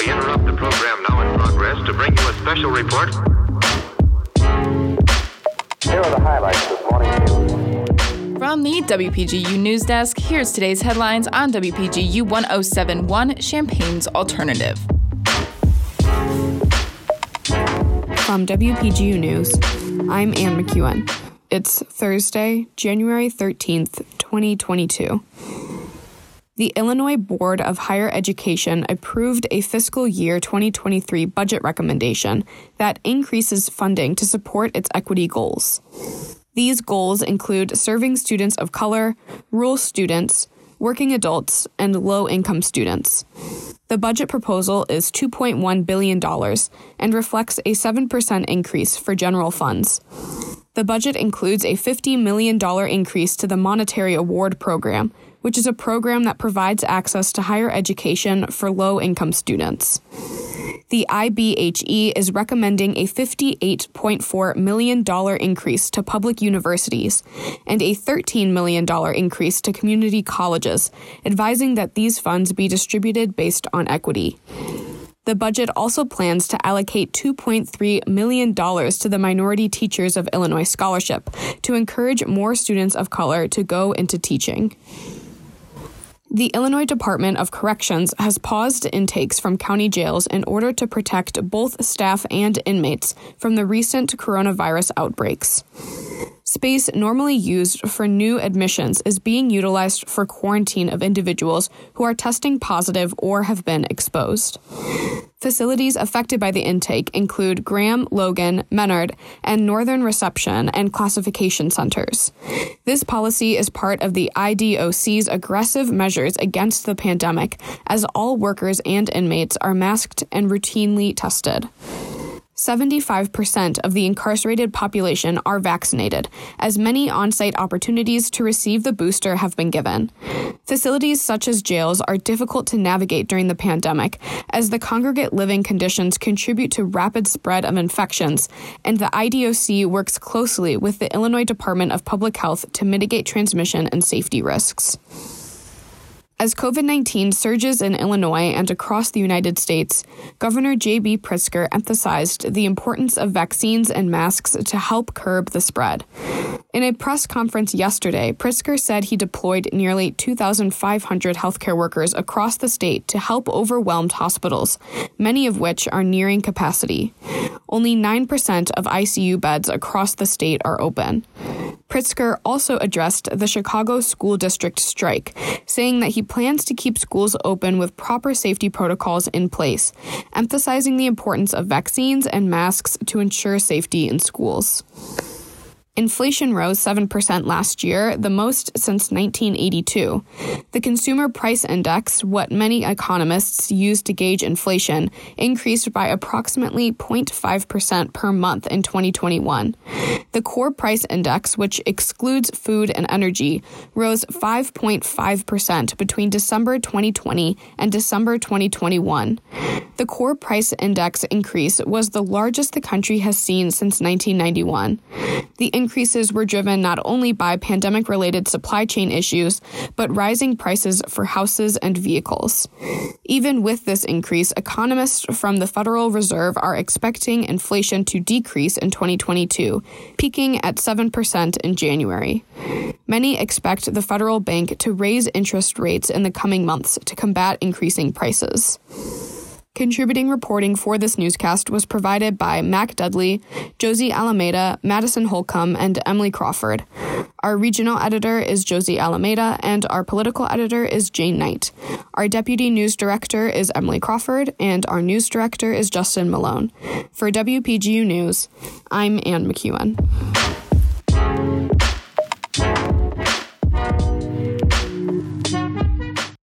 We interrupt the program now in progress to bring you a special report. Here are the highlights of this morning's news. From the WPGU News Desk, here's today's headlines on WPGU 1071 Champaign's Alternative. From WPGU News, I'm Ann McEwen. It's Thursday, January 13th, 2022. The Illinois Board of Higher Education approved a fiscal year 2023 budget recommendation that increases funding to support its equity goals. These goals include serving students of color, rural students, working adults, and low income students. The budget proposal is $2.1 billion and reflects a 7% increase for general funds. The budget includes a $50 million increase to the Monetary Award Program, which is a program that provides access to higher education for low income students. The IBHE is recommending a $58.4 million increase to public universities and a $13 million increase to community colleges, advising that these funds be distributed based on equity. The budget also plans to allocate $2.3 million to the Minority Teachers of Illinois Scholarship to encourage more students of color to go into teaching. The Illinois Department of Corrections has paused intakes from county jails in order to protect both staff and inmates from the recent coronavirus outbreaks. Space normally used for new admissions is being utilized for quarantine of individuals who are testing positive or have been exposed. Facilities affected by the intake include Graham, Logan, Menard, and Northern Reception and Classification Centers. This policy is part of the IDOC's aggressive measures against the pandemic, as all workers and inmates are masked and routinely tested. 75% of the incarcerated population are vaccinated, as many on site opportunities to receive the booster have been given. Facilities such as jails are difficult to navigate during the pandemic, as the congregate living conditions contribute to rapid spread of infections, and the IDOC works closely with the Illinois Department of Public Health to mitigate transmission and safety risks. As COVID 19 surges in Illinois and across the United States, Governor J.B. Pritzker emphasized the importance of vaccines and masks to help curb the spread. In a press conference yesterday, Pritzker said he deployed nearly 2,500 healthcare workers across the state to help overwhelmed hospitals, many of which are nearing capacity. Only 9% of ICU beds across the state are open. Pritzker also addressed the Chicago School District strike, saying that he plans to keep schools open with proper safety protocols in place, emphasizing the importance of vaccines and masks to ensure safety in schools. Inflation rose 7% last year, the most since 1982. The Consumer Price Index, what many economists use to gauge inflation, increased by approximately 0.5% per month in 2021. The Core Price Index, which excludes food and energy, rose 5.5% between December 2020 and December 2021. The Core Price Index increase was the largest the country has seen since 1991. The increases were driven not only by pandemic related supply chain issues, but rising prices for houses and vehicles. Even with this increase, economists from the Federal Reserve are expecting inflation to decrease in 2022, peaking at 7% in January. Many expect the federal bank to raise interest rates in the coming months to combat increasing prices. Contributing reporting for this newscast was provided by Mac Dudley, Josie Alameda, Madison Holcomb, and Emily Crawford. Our regional editor is Josie Alameda, and our political editor is Jane Knight. Our deputy news director is Emily Crawford, and our news director is Justin Malone. For WPGU News, I'm Anne McEwen.